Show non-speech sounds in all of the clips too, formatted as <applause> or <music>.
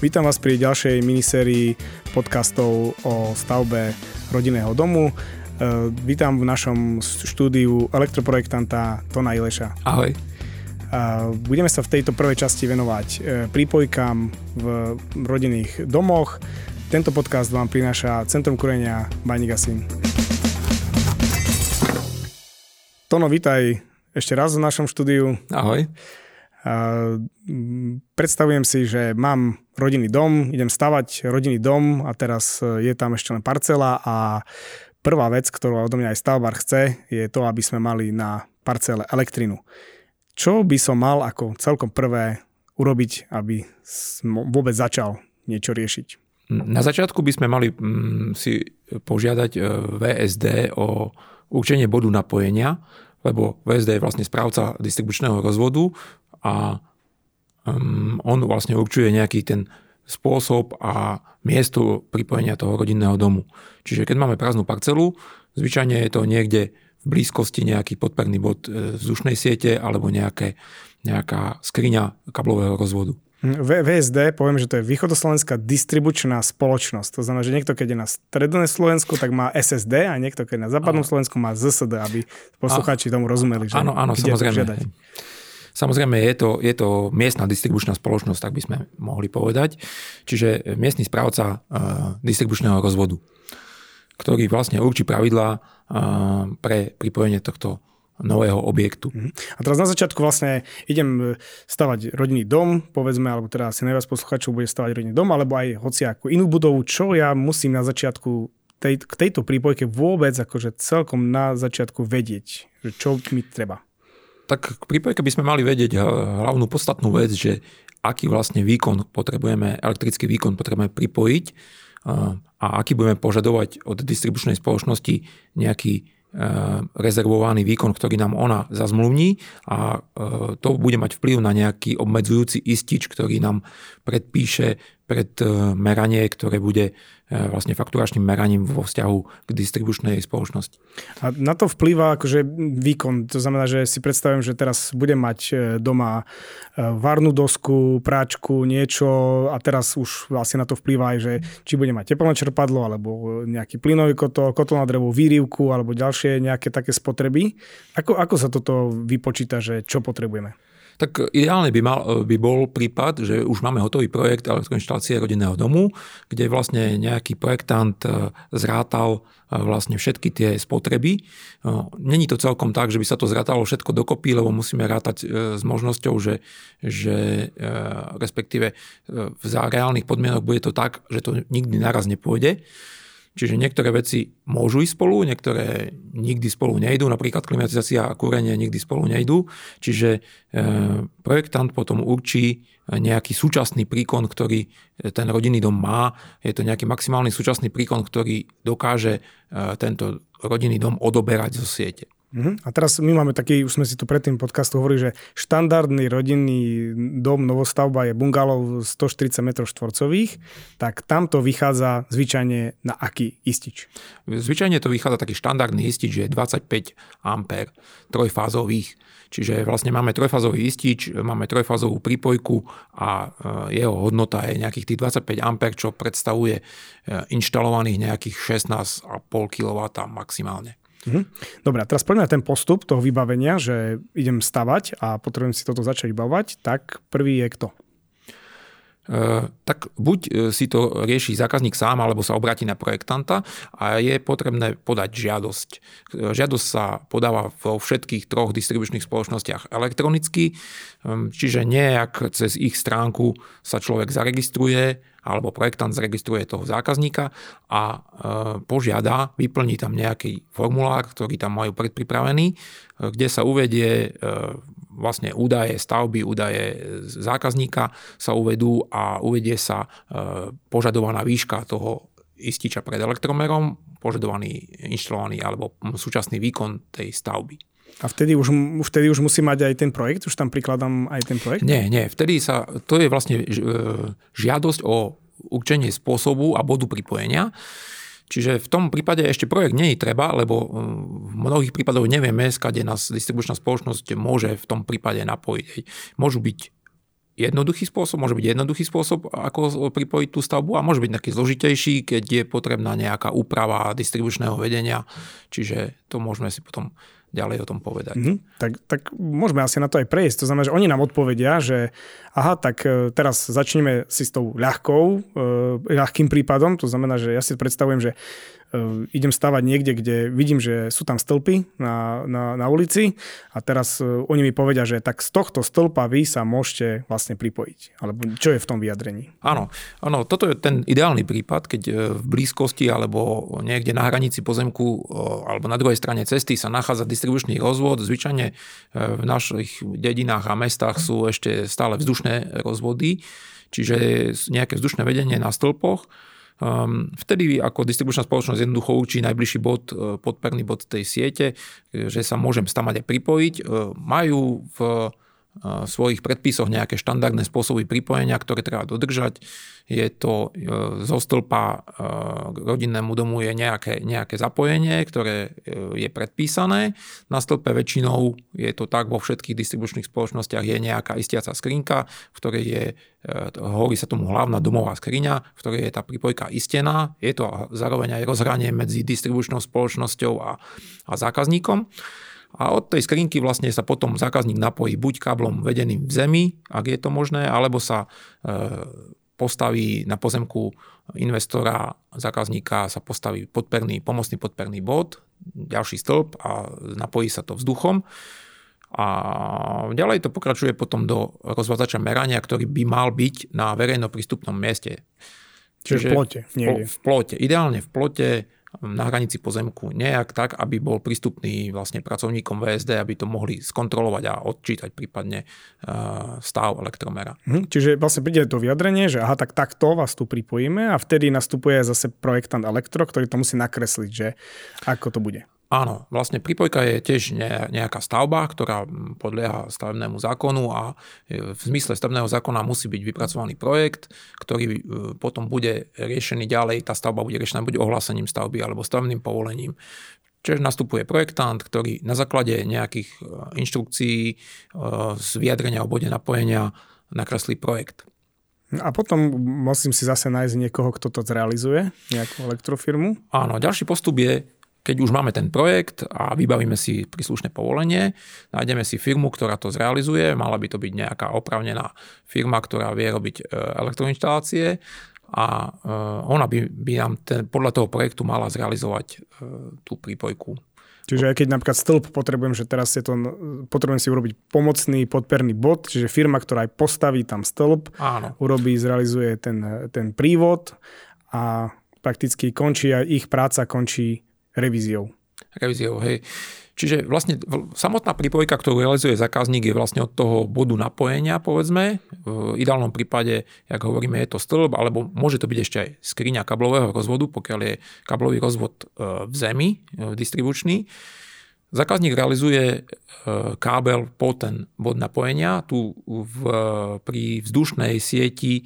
Vítam vás pri ďalšej minisérii podcastov o stavbe rodinného domu. E, vítam v našom štúdiu elektroprojektanta Tona Ileša. Ahoj. Budeme sa v tejto prvej časti venovať e, prípojkám v rodinných domoch. Tento podcast vám prináša Centrum kurenia Bajnigasin. Tono, vítaj ešte raz v našom štúdiu. Ahoj. Predstavujem si, že mám rodinný dom, idem stavať rodinný dom a teraz e, je tam ešte len parcela a prvá vec, ktorú odo mňa aj stavbar chce, je to, aby sme mali na parcele elektrinu. Čo by som mal ako celkom prvé urobiť, aby som vôbec začal niečo riešiť? Na začiatku by sme mali mm, si požiadať e, VSD o určenie bodu napojenia, lebo VSD je vlastne správca distribučného rozvodu a um, on vlastne určuje nejaký ten spôsob a miesto pripojenia toho rodinného domu. Čiže keď máme prázdnu parcelu, zvyčajne je to niekde v blízkosti nejaký podperný bod e, vzdušnej siete alebo nejaké, nejaká skriňa kablového rozvodu. VSD, poviem, že to je Východoslovenská distribučná spoločnosť. To znamená, že niekto, keď je na stredné Slovensku, tak má SSD a niekto, keď je na západnom Slovensku, má ZSD, aby poslucháči tomu rozumeli. Že áno, áno, samozrejme. Samozrejme, je to, je to miestna distribučná spoločnosť, tak by sme mohli povedať. Čiže miestny správca uh, distribučného rozvodu, ktorý vlastne určí pravidlá uh, pre pripojenie tohto nového objektu. Mhm. A teraz na začiatku vlastne idem e, stavať rodinný dom, povedzme, alebo teda asi najviac posluchačov bude stavať rodinný dom, alebo aj hociakú inú budovu. Čo ja musím na začiatku tej, k tejto prípojke vôbec akože celkom na začiatku vedieť? Čo mi treba? Tak k prípojke by sme mali vedieť eh, hlavnú podstatnú vec, že aký vlastne výkon potrebujeme, elektrický výkon potrebujeme pripojiť eh, a aký budeme požadovať od distribučnej spoločnosti nejaký eh, rezervovaný výkon, ktorý nám ona zazmluvní a to bude mať vplyv na nejaký obmedzujúci istič, ktorý nám predpíše pred meranie, ktoré bude E, vlastne fakturačným meraním vo vzťahu k distribučnej spoločnosti. A na to vplýva akože výkon. To znamená, že si predstavím, že teraz budem mať e, doma varnú dosku, práčku, niečo a teraz už vlastne na to vplýva aj, že či budem mať teplné čerpadlo alebo nejaký plynový kotol, kotol na drevo, výrivku alebo ďalšie nejaké také spotreby. Ako, ako sa toto vypočíta, že čo potrebujeme? Tak ideálne by, mal, by bol prípad, že už máme hotový projekt elektroinštalácie rodinného domu, kde vlastne nejaký projektant e, zrátal e, vlastne všetky tie spotreby. E, není to celkom tak, že by sa to zrátalo všetko dokopy, lebo musíme rátať s možnosťou, že, že respektíve za reálnych podmienok bude to tak, že to nikdy naraz nepôjde. Čiže niektoré veci môžu ísť spolu, niektoré nikdy spolu nejdú, napríklad klimatizácia a kúrenie nikdy spolu nejdú. Čiže e, projektant potom určí nejaký súčasný príkon, ktorý ten rodinný dom má. Je to nejaký maximálny súčasný príkon, ktorý dokáže e, tento rodinný dom odoberať zo siete. Uh-huh. A teraz my máme taký, už sme si tu predtým podcastu hovorili, že štandardný rodinný dom, novostavba je bungalov 140 m štvorcových, tak tamto vychádza zvyčajne na aký istič? Zvyčajne to vychádza taký štandardný istič, že je 25 A trojfázových. Čiže vlastne máme trojfázový istič, máme trojfázovú prípojku a e, jeho hodnota je nejakých tých 25 A, čo predstavuje e, inštalovaných nejakých 16,5 kW maximálne. Mhm. Dobre, teraz poďme na ten postup toho vybavenia, že idem stavať a potrebujem si toto začať vybavovať, tak prvý je kto? Uh, tak buď e, si to rieši zákazník sám, alebo sa obráti na projektanta a je potrebné podať žiadosť. Žiadosť sa podáva vo všetkých troch distribučných spoločnostiach elektronicky, ehm, čiže nejak cez ich stránku sa človek zaregistruje, alebo projektant zaregistruje toho zákazníka a požiada, vyplní tam nejaký formulár, ktorý tam majú predpripravený, kde sa uvedie vlastne údaje stavby, údaje zákazníka sa uvedú a uvedie sa požadovaná výška toho ističa pred elektromerom, požadovaný, inštalovaný alebo súčasný výkon tej stavby. A vtedy už, vtedy už musí mať aj ten projekt? Už tam prikladám aj ten projekt? Nie, nie. Vtedy sa, to je vlastne e, žiadosť o určenie spôsobu a bodu pripojenia. Čiže v tom prípade ešte projekt nie je treba, lebo e, v mnohých prípadoch nevieme, skade nás distribučná spoločnosť môže v tom prípade napojiť. Môžu byť jednoduchý spôsob, môže byť jednoduchý spôsob, ako pripojiť tú stavbu a môže byť taký zložitejší, keď je potrebná nejaká úprava distribučného vedenia, čiže to môžeme si potom ďalej o tom povedať. Mm-hmm. Tak, tak môžeme asi na to aj prejsť. To znamená, že oni nám odpovedia, že aha, tak e, teraz začneme si s tou ľahkou, e, ľahkým prípadom. To znamená, že ja si predstavujem, že idem stavať niekde, kde vidím, že sú tam stĺpy na, na, na ulici a teraz e, oni mi povedia, že tak z tohto stĺpa vy sa môžete vlastne pripojiť. Alebo čo je v tom vyjadrení? Áno, áno toto je ten ideálny prípad, keď e, v blízkosti alebo niekde na hranici pozemku e, alebo na druhej strane cesty sa nachádza distribučný rozvod. Zvyčajne v našich dedinách a mestách sú ešte stále vzdušné rozvody, čiže nejaké vzdušné vedenie na stĺpoch Um, vtedy ako distribučná spoločnosť jednoducho určí najbližší bod, e, podperný bod tej siete, e, že sa môžem tam aj pripojiť. E, majú v svojich predpisoch nejaké štandardné spôsoby pripojenia, ktoré treba dodržať. Je to zo stĺpa k rodinnému domu je nejaké, nejaké zapojenie, ktoré je predpísané. Na stĺpe väčšinou je to tak vo všetkých distribučných spoločnostiach je nejaká istiaca skrinka, v ktorej je, hovorí sa tomu hlavná domová skriňa, v ktorej je tá pripojka istená. Je to zároveň aj rozhranie medzi distribučnou spoločnosťou a, a zákazníkom a od tej skrinky vlastne sa potom zákazník napojí buď káblom vedeným v zemi, ak je to možné, alebo sa e, postaví na pozemku investora, zákazníka sa postaví podperný, pomocný podperný bod, ďalší stĺp a napojí sa to vzduchom. A ďalej to pokračuje potom do rozvádzača merania, ktorý by mal byť na verejno prístupnom mieste. Čiže, Čiže v plote. V, v plote. Ideálne v plote na hranici pozemku nejak tak, aby bol prístupný vlastne pracovníkom VSD, aby to mohli skontrolovať a odčítať prípadne stav elektromera. Hm, čiže vlastne príde to vyjadrenie, že aha, tak takto vás tu pripojíme a vtedy nastupuje zase projektant elektro, ktorý to musí nakresliť, že ako to bude. Áno, vlastne prípojka je tiež nejaká stavba, ktorá podlieha stavebnému zákonu a v zmysle stavebného zákona musí byť vypracovaný projekt, ktorý e, potom bude riešený ďalej, tá stavba bude riešená buď ohlásením stavby alebo stavebným povolením. Čiže nastupuje projektant, ktorý na základe nejakých e, inštrukcií e, z vyjadrenia o bode napojenia nakreslí projekt. A potom musím si zase nájsť niekoho, kto to zrealizuje, nejakú elektrofirmu. Áno, ďalší postup je keď už máme ten projekt a vybavíme si príslušné povolenie, nájdeme si firmu, ktorá to zrealizuje, mala by to byť nejaká opravnená firma, ktorá vie robiť e, elektroinštalácie a e, ona by, by nám ten, podľa toho projektu mala zrealizovať e, tú prípojku. Čiže aj keď napríklad stĺp potrebujem, že teraz je to, potrebujem si urobiť pomocný podperný bod, čiže firma, ktorá aj postaví tam stĺp, Áno. urobí, zrealizuje ten, ten prívod a prakticky končí a ich práca končí revíziou. Revíziou, hej. Čiže vlastne samotná pripojka, ktorú realizuje zákazník, je vlastne od toho bodu napojenia, povedzme. V ideálnom prípade, jak hovoríme, je to stĺp, alebo môže to byť ešte aj skriňa kablového rozvodu, pokiaľ je kablový rozvod e, v zemi, e, distribučný. Zákazník realizuje e, kábel po ten bod napojenia. Tu v, pri vzdušnej sieti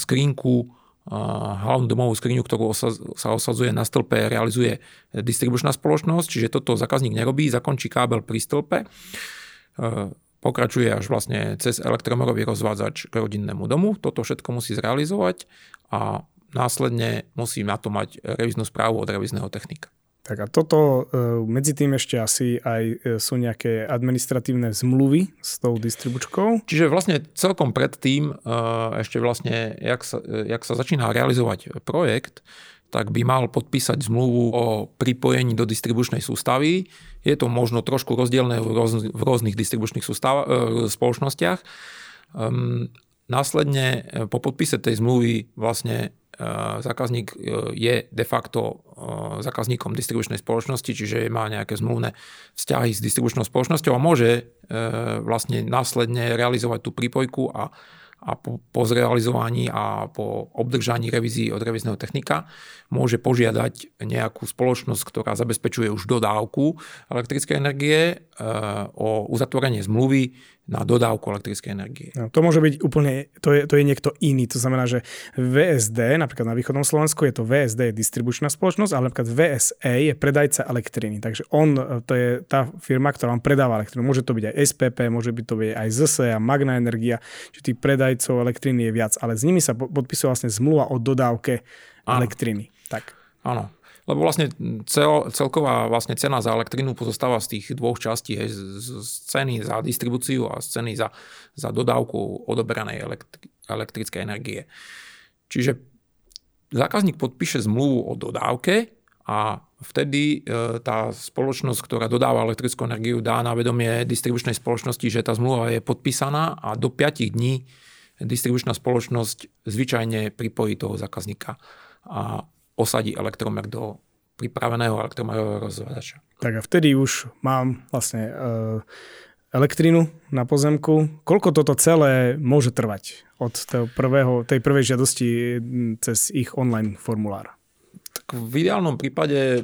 skrinku hlavnú domovú skriňu, ktorú sa osadzuje na stĺpe, realizuje distribučná spoločnosť, čiže toto zákazník nerobí, zakončí kábel pri stĺpe, e, pokračuje až vlastne cez elektromorový rozvádzač k rodinnému domu, toto všetko musí zrealizovať a následne musí na to mať reviznú správu od revizného technika. Tak a toto, e, medzi tým ešte asi aj e, sú nejaké administratívne zmluvy s tou distribučkou? Čiže vlastne celkom predtým, e, ešte vlastne, jak sa, jak sa začína realizovať projekt, tak by mal podpísať zmluvu o pripojení do distribučnej sústavy. Je to možno trošku rozdielne v, roz, v rôznych distribučných sústav, spoločnostiach. Um, následne po podpise tej zmluvy vlastne zákazník je de facto zákazníkom distribučnej spoločnosti, čiže má nejaké zmluvné vzťahy s distribučnou spoločnosťou a môže e, vlastne následne realizovať tú prípojku a, a po, po zrealizovaní a po obdržaní revízií od revizného technika môže požiadať nejakú spoločnosť, ktorá zabezpečuje už dodávku elektrickej energie e, o uzatvorenie zmluvy na dodávku elektrickej energie. No, to môže byť úplne, to je, to je niekto iný. To znamená, že VSD, napríklad na východnom Slovensku je to VSD je distribučná spoločnosť, ale napríklad VSE je predajca elektriny. Takže on, to je tá firma, ktorá vám predáva elektrinu. Môže to byť aj SPP, môže byť to byť aj ZSE a Magna Energia, čiže tých predajcov elektriny je viac, ale s nimi sa podpisuje vlastne zmluva o dodávke Áno. elektriny. Tak. Áno. Lebo vlastne cel, celková vlastne cena za elektrínu pozostáva z tých dvoch častí, hej, z, z ceny za distribúciu a z ceny za, za dodávku odoberanej elektri, elektrickej energie. Čiže zákazník podpíše zmluvu o dodávke a vtedy e, tá spoločnosť, ktorá dodáva elektrickú energiu, dá na vedomie distribučnej spoločnosti, že tá zmluva je podpísaná a do 5 dní distribučná spoločnosť zvyčajne pripojí toho zákazníka a osadí elektromer do pripraveného elektromerového rozhľadača. Tak a vtedy už mám vlastne e, elektrinu na pozemku. Koľko toto celé môže trvať od toho prvého, tej prvej žiadosti cez ich online formulár? Tak v ideálnom prípade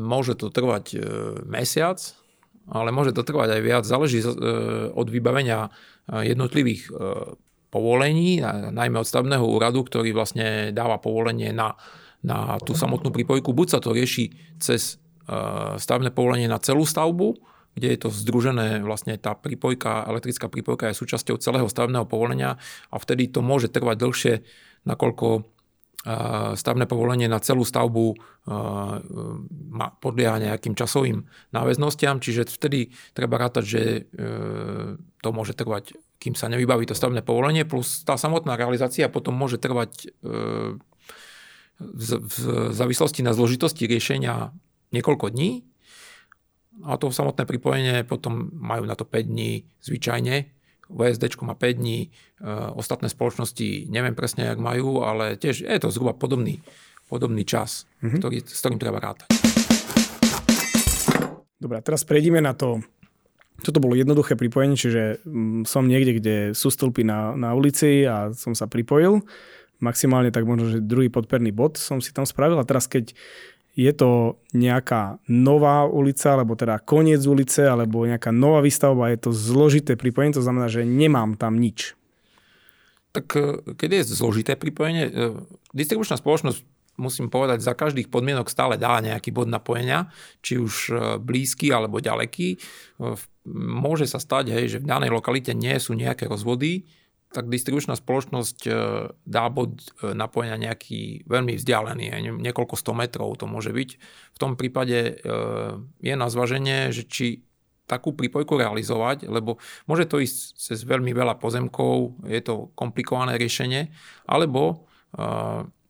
môže to trvať e, mesiac, ale môže to trvať aj viac. Záleží e, od vybavenia jednotlivých povolení, najmä od stavebného úradu, ktorý vlastne dáva povolenie na na tú samotnú prípojku. Buď sa to rieši cez e, stavebné povolenie na celú stavbu, kde je to združené, vlastne tá prípojka, elektrická prípojka je súčasťou celého stavebného povolenia a vtedy to môže trvať dlhšie, nakoľko e, stavné povolenie na celú stavbu e, podlieha nejakým časovým náväznostiam, čiže vtedy treba rátať, že to môže trvať, kým sa nevybaví to stavné povolenie, plus tá samotná realizácia potom môže trvať v, závislosti na zložitosti riešenia niekoľko dní. A to samotné pripojenie potom majú na to 5 dní zvyčajne. VSD má 5 dní, e, ostatné spoločnosti neviem presne, jak majú, ale tiež je to zhruba podobný, podobný čas, mm-hmm. ktorý, s ktorým treba rátať. Dobre, teraz prejdeme na to, toto bolo jednoduché pripojenie, čiže mm, som niekde, kde sú stĺpy na, na ulici a som sa pripojil maximálne tak možno, že druhý podperný bod som si tam spravil a teraz keď je to nejaká nová ulica, alebo teda koniec ulice, alebo nejaká nová výstavba, je to zložité pripojenie, to znamená, že nemám tam nič. Tak e, keď je zložité pripojenie, e, distribučná spoločnosť musím povedať, za každých podmienok stále dá nejaký bod napojenia, či už e, blízky alebo ďaleký. Môže sa stať, hej, že v danej lokalite nie sú nejaké rozvody, tak distribučná spoločnosť e, dá bod e, napojenia nejaký veľmi vzdialený, niekoľko sto metrov to môže byť. V tom prípade e, je na zvaženie, že či takú prípojku realizovať, lebo môže to ísť cez veľmi veľa pozemkov, je to komplikované riešenie, alebo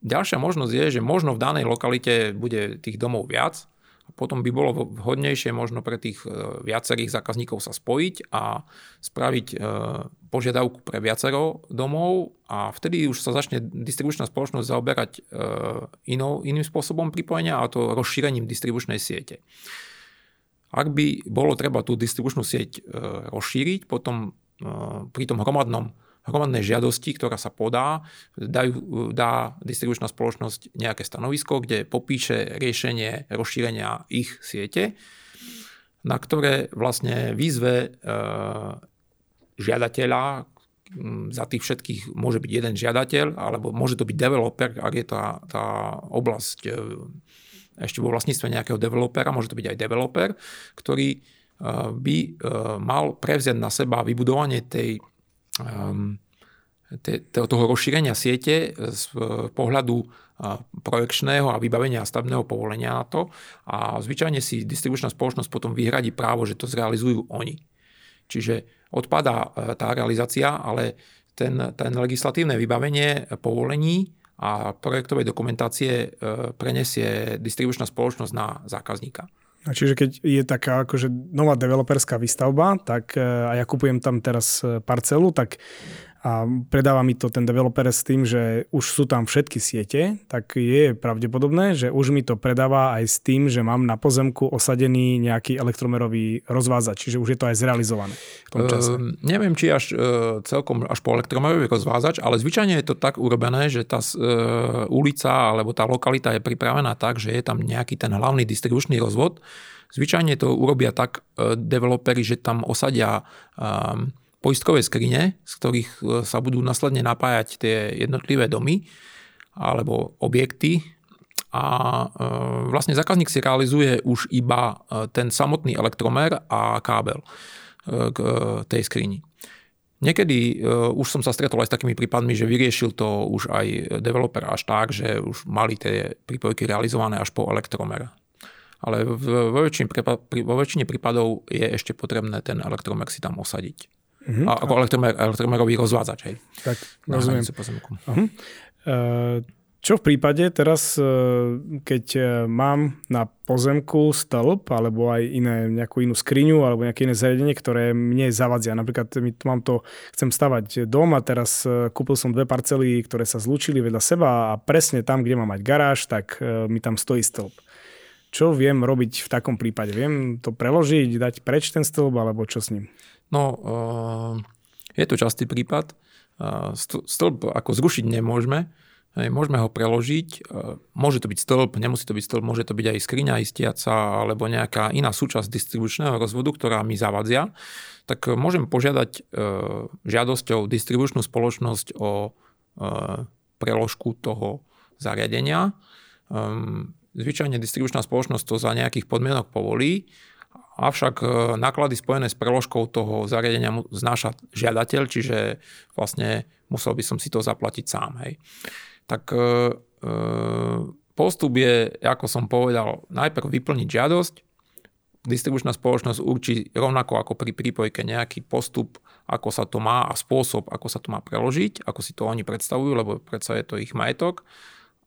ďalšia možnosť je, že možno v danej lokalite bude tých domov viac, potom by bolo vhodnejšie možno pre tých viacerých zákazníkov sa spojiť a spraviť požiadavku pre viacero domov a vtedy už sa začne distribučná spoločnosť zaoberať e, inou, iným spôsobom pripojenia a to rozšírením distribučnej siete. Ak by bolo treba tú distribučnú sieť rozšíriť, potom pri tom hromadnom hromadnej žiadosti, ktorá sa podá, dajú, dá distribučná spoločnosť nejaké stanovisko, kde popíše riešenie rozšírenia ich siete, na ktoré vlastne výzve e, žiadateľa, za tých všetkých môže byť jeden žiadateľ, alebo môže to byť developer, ak je tá, tá oblasť e, ešte vo vlastníctve nejakého developera, môže to byť aj developer, ktorý e, by mal prevziať na seba vybudovanie tej toho rozšírenia siete z pohľadu projekčného a vybavenia stavebného povolenia na to a zvyčajne si distribučná spoločnosť potom vyhradí právo, že to zrealizujú oni. Čiže odpadá e, tá realizácia, ale ten, ten legislatívne vybavenie povolení a projektovej dokumentácie e, prenesie distribučná spoločnosť na zákazníka. A čiže keď je taká akože nová developerská výstavba, tak e, a ja kupujem tam teraz parcelu, tak a predáva mi to ten developer s tým, že už sú tam všetky siete, tak je pravdepodobné, že už mi to predáva aj s tým, že mám na pozemku osadený nejaký elektromerový rozvázač, čiže už je to aj zrealizované v tom čase. Uh, neviem, či až uh, celkom až po elektromerový rozvázač, ale zvyčajne je to tak urobené, že tá uh, ulica alebo tá lokalita je pripravená tak, že je tam nejaký ten hlavný distribučný rozvod. Zvyčajne to urobia tak uh, developeri, že tam osadia um, poistkové skrine, z ktorých e, sa budú následne napájať tie jednotlivé domy alebo objekty a e, vlastne zákazník si realizuje už iba e, ten samotný elektromer a kábel k tej skrini. Niekedy už som sa stretol aj s takými prípadmi, že vyriešil to už aj developer až tak, že už mali tie prípojky realizované až po elektromer. Ale vo väčšine prípadov je ešte potrebné ten elektromer si tam osadiť. Uh-huh. Ako elektromer, elektromerový rozvádzač, hej. Tak, rozumiem. Uh-huh. Čo v prípade teraz, e, keď e, mám na pozemku stĺp alebo aj iné, nejakú inú skriňu alebo nejaké iné zariadenie, ktoré mne zavadzia. Napríklad my tu mám to, chcem stavať dom a teraz kúpil som dve parcely, ktoré sa zlúčili vedľa seba a presne tam, kde mám mať garáž, tak mi tam stojí stĺp. Čo viem robiť v takom prípade? Viem to preložiť, dať preč ten stĺp alebo čo s ním? No, eh, je to častý prípad. Eh, stĺp ako zrušiť nemôžeme, môžeme ho preložiť. Eh, môže to byť stĺp, nemusí to byť stĺp, môže to byť aj skriňa istiaca alebo nejaká iná súčasť distribučného rozvodu, ktorá mi zavadzia. Tak môžem požiadať žiadosťou distribučnú spoločnosť o preložku toho zariadenia. Ehm, zvyčajne distribučná spoločnosť to za nejakých podmienok povolí avšak e, náklady spojené s preložkou toho zariadenia znáša žiadateľ, čiže vlastne musel by som si to zaplatiť sám. Hej. Tak e, e, postup je, ako som povedal, najprv vyplniť žiadosť, distribučná spoločnosť určí rovnako ako pri prípojke nejaký postup, ako sa to má a spôsob, ako sa to má preložiť, ako si to oni predstavujú, lebo predsa je to ich majetok.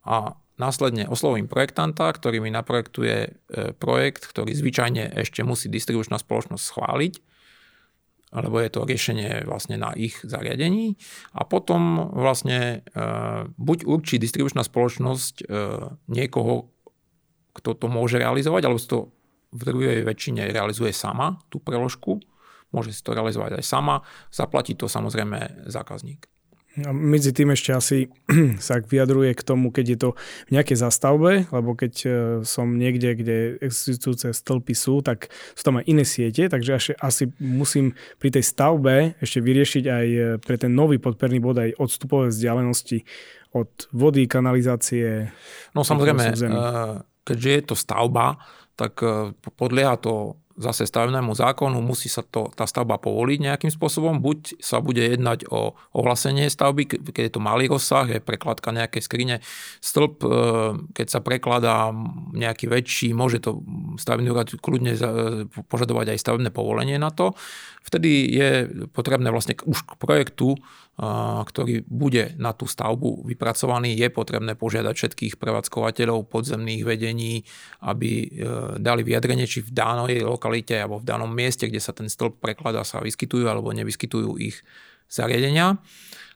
A Následne oslovím projektanta, ktorý mi naprojektuje e, projekt, ktorý zvyčajne ešte musí distribučná spoločnosť schváliť, lebo je to riešenie vlastne na ich zariadení. A potom vlastne e, buď určí distribučná spoločnosť e, niekoho, kto to môže realizovať, alebo si to v druhej väčšine realizuje sama, tú preložku. Môže si to realizovať aj sama. Zaplatí to samozrejme zákazník. A medzi tým ešte asi <clears throat> sa vyjadruje k tomu, keď je to v nejakej zastavbe, lebo keď e, som niekde, kde existujúce stĺpy sú, tak sú tam aj iné siete, takže asi, asi musím pri tej stavbe ešte vyriešiť aj e, pre ten nový podperný bod aj odstupové vzdialenosti od vody, kanalizácie. No samozrejme, e, keďže je to stavba, tak podlieha to zase stavebnému zákonu musí sa to, tá stavba povoliť nejakým spôsobom. Buď sa bude jednať o ohlasenie stavby, keď je to malý rozsah, je prekladka nejakej skrine. Stĺp, e, keď sa prekladá nejaký väčší, môže to stavebný úrad kľudne požadovať aj stavebné povolenie na to. Vtedy je potrebné vlastne už k projektu ktorý bude na tú stavbu vypracovaný, je potrebné požiadať všetkých prevádzkovateľov podzemných vedení, aby e, dali vyjadrenie, či v danej lokalite alebo v danom mieste, kde sa ten stĺp prekladá, sa vyskytujú alebo nevyskytujú ich zariadenia.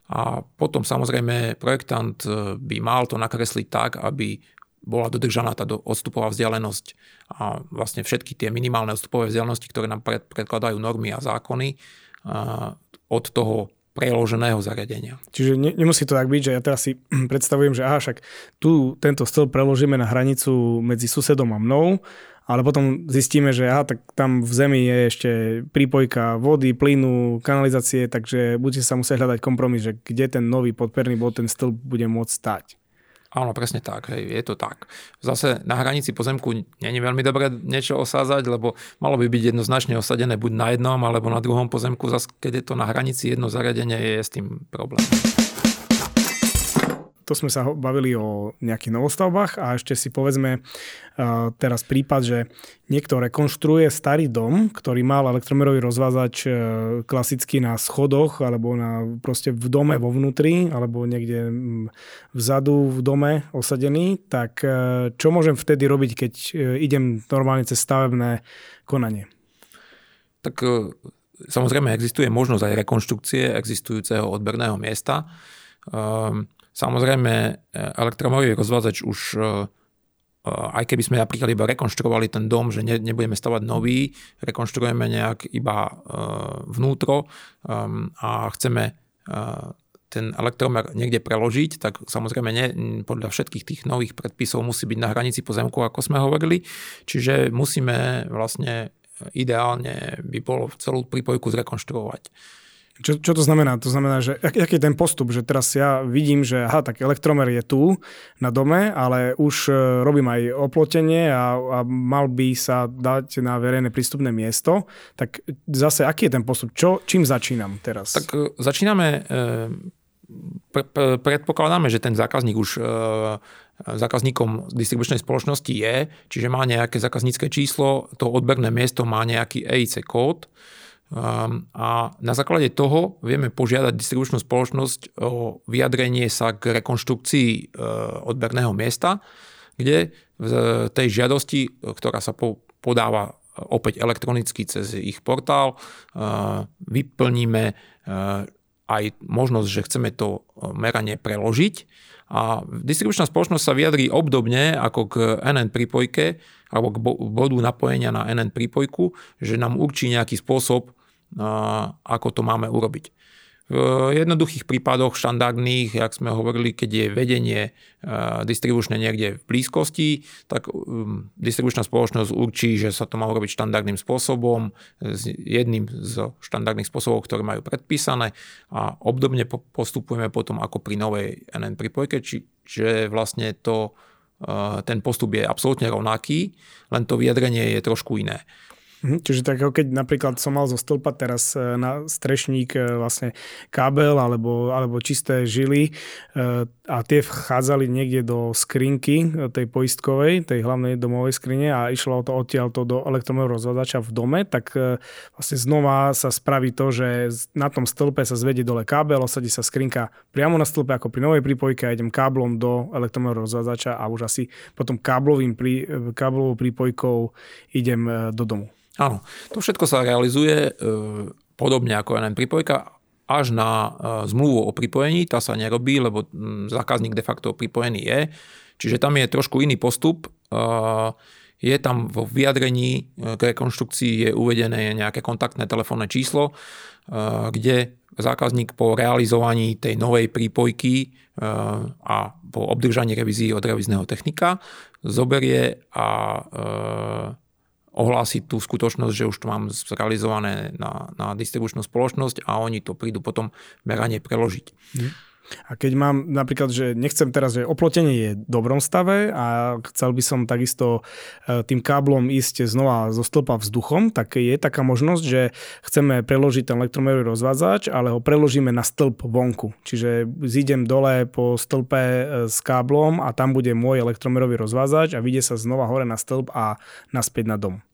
A potom samozrejme projektant e, by mal to nakresliť tak, aby bola dodržaná tá odstupová vzdialenosť a vlastne všetky tie minimálne odstupové vzdialenosti, ktoré nám predkladajú normy a zákony od toho preloženého zariadenia. Čiže ne, nemusí to tak byť, že ja teraz si <clears throat> predstavujem, že aha, však tu tento stĺp preložíme na hranicu medzi susedom a mnou, ale potom zistíme, že aha, tak tam v zemi je ešte prípojka vody, plynu, kanalizácie, takže budete sa musieť hľadať kompromis, že kde ten nový podperný bod, ten stĺp bude môcť stať. Áno, presne tak, hej, je to tak. Zase na hranici pozemku není veľmi dobré niečo osázať, lebo malo by byť jednoznačne osadené buď na jednom alebo na druhom pozemku, zase keď je to na hranici jedno zariadenie, je s tým problém to sme sa bavili o nejakých novostavbách a ešte si povedzme uh, teraz prípad, že niekto rekonštruuje starý dom, ktorý mal elektromerový rozvázač uh, klasicky na schodoch alebo na, proste v dome vo vnútri alebo niekde um, vzadu v dome osadený, tak uh, čo môžem vtedy robiť, keď idem normálne cez stavebné konanie? Tak samozrejme existuje možnosť aj rekonštrukcie existujúceho odberného miesta. Ehm, samozrejme, elektromový rozvádzač už aj keby sme napríklad iba rekonštruovali ten dom, že ne, nebudeme stavať nový, rekonštruujeme nejak iba vnútro a chceme ten elektromer niekde preložiť, tak samozrejme ne, podľa všetkých tých nových predpisov musí byť na hranici pozemku, ako sme hovorili. Čiže musíme vlastne ideálne by bolo celú prípojku zrekonštruovať. Čo, čo to znamená? To znamená, že ak, aký je ten postup, že teraz ja vidím, že aha, tak elektromer je tu na dome, ale už e, robím aj oplotenie a, a mal by sa dať na verejné prístupné miesto, tak zase aký je ten postup? Čo, čím začínam teraz? Tak e, začíname, e, pre, pre, predpokladáme, že ten zákazník už zákazníkom distribučnej spoločnosti je, čiže má nejaké zákaznícke číslo, to odberné miesto má nejaký EIC kód, a na základe toho vieme požiadať distribučnú spoločnosť o vyjadrenie sa k rekonštrukcii e, odberného miesta, kde v tej žiadosti, ktorá sa podáva e, opäť elektronicky cez ich portál, e, vyplníme aj možnosť, že chceme to meranie preložiť. A distribučná spoločnosť sa vyjadrí obdobne ako k NN prípojke alebo k bodu napojenia na NN prípojku, že nám určí nejaký spôsob, ako to máme urobiť. V jednoduchých prípadoch štandardných, jak sme hovorili, keď je vedenie distribučné niekde v blízkosti, tak um, distribučná spoločnosť určí, že sa to má urobiť štandardným spôsobom, jedným z štandardných spôsobov, ktoré majú predpísané a obdobne postupujeme potom ako pri novej NN pripojke, čiže vlastne to, ten postup je absolútne rovnaký, len to vyjadrenie je trošku iné. Mhm, čiže tak keď napríklad som mal zo stĺpa teraz e, na strešník e, vlastne kábel alebo, alebo čisté žily e, a tie vchádzali niekde do skrinky tej poistkovej, tej hlavnej domovej skrine a išlo to odtiaľ to do elektromového rozhľadača v dome, tak vlastne znova sa spraví to, že na tom stĺpe sa zvedie dole kábel, osadí sa skrinka priamo na stĺpe ako pri novej prípojke a idem káblom do elektromového rozhľadača a už asi potom káblovým prí, káblovou prípojkou idem do domu. Áno, to všetko sa realizuje e, podobne ako len pripojka až na e, zmluvu o pripojení, tá sa nerobí, lebo m, zákazník de facto pripojený je. Čiže tam je trošku iný postup. E, je tam vo vyjadrení e, k rekonštrukcii je uvedené nejaké kontaktné telefónne číslo, e, kde zákazník po realizovaní tej novej prípojky e, a po obdržaní revízií od revízneho technika zoberie a ohlásiť tú skutočnosť, že už to mám zrealizované na, na distribučnú spoločnosť a oni to prídu potom meranie preložiť. Hm. A keď mám napríklad, že nechcem teraz, že oplotenie je v dobrom stave a chcel by som takisto e, tým káblom ísť znova zo stĺpa vzduchom, tak je taká možnosť, že chceme preložiť ten elektromerový rozvádzač, ale ho preložíme na stĺp vonku. Čiže zídem dole po stĺpe e, s káblom a tam bude môj elektromerový rozvádzač a vyjde sa znova hore na stĺp a naspäť na dom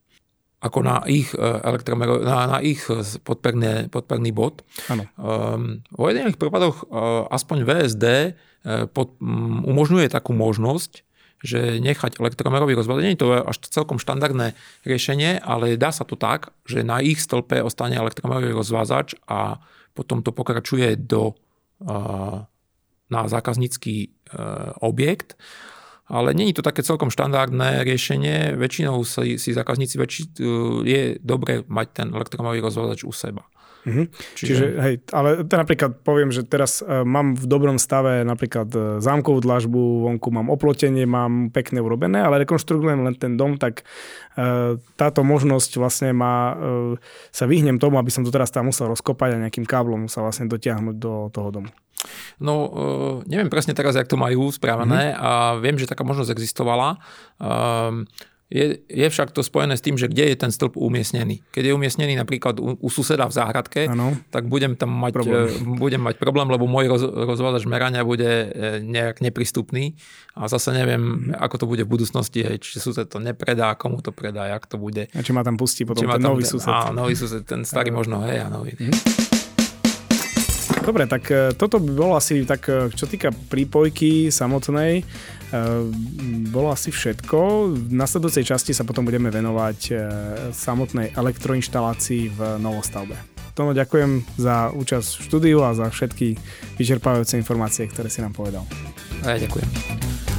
ako na ich, e, elektromero, na, na ich podperný, podperný bod. Ano. Um, vo jedných prípadoch uh, aspoň VSD uh, pod, um, umožňuje takú možnosť, že nechať elektromerový rozvod. Nie je to až celkom štandardné riešenie, ale dá sa to tak, že na ich stĺpe ostane elektromerový rozvázač a potom to pokračuje do, uh, na zákaznícky objekt ale není to také celkom štandardné riešenie. Väčšinou si, si zákazníci väčši, je dobre mať ten elektromový rozhľadač u seba. Mm-hmm. Čiže... Čiže, hej, ale to napríklad poviem, že teraz uh, mám v dobrom stave napríklad uh, zámkovú dlažbu, vonku mám oplotenie, mám pekne urobené, ale rekonštruujem len ten dom, tak uh, táto možnosť vlastne má, uh, sa vyhnem tomu, aby som to teraz tam musel rozkopať a nejakým káblom sa vlastne dotiahnuť do toho domu. No, uh, neviem presne teraz, jak to majú správané mm-hmm. a viem, že taká možnosť existovala. Um, je, je však to spojené s tým, že kde je ten stĺp umiestnený. Keď je umiestnený napríklad u, u suseda v záhradke, ano. tak budem tam mať problém. E, budem mať problém, lebo môj roz, rozvádač merania bude e, nejak neprístupný a zase neviem, mm. ako to bude v budúcnosti, hej, či sused to nepredá, komu to predá, jak to bude. A či ma tam pustí potom ten tam, nový sused. Á, nový sused, ten starý možno, hej, a nový. Mm. Dobre, tak e, toto by bolo asi tak, e, čo týka prípojky samotnej, e, bolo asi všetko. V nasledujúcej časti sa potom budeme venovať samotnej elektroinštalácii v novostavbe. Tono, ďakujem za účasť v štúdiu a za všetky vyčerpávajúce informácie, ktoré si nám povedal. A ja ďakujem.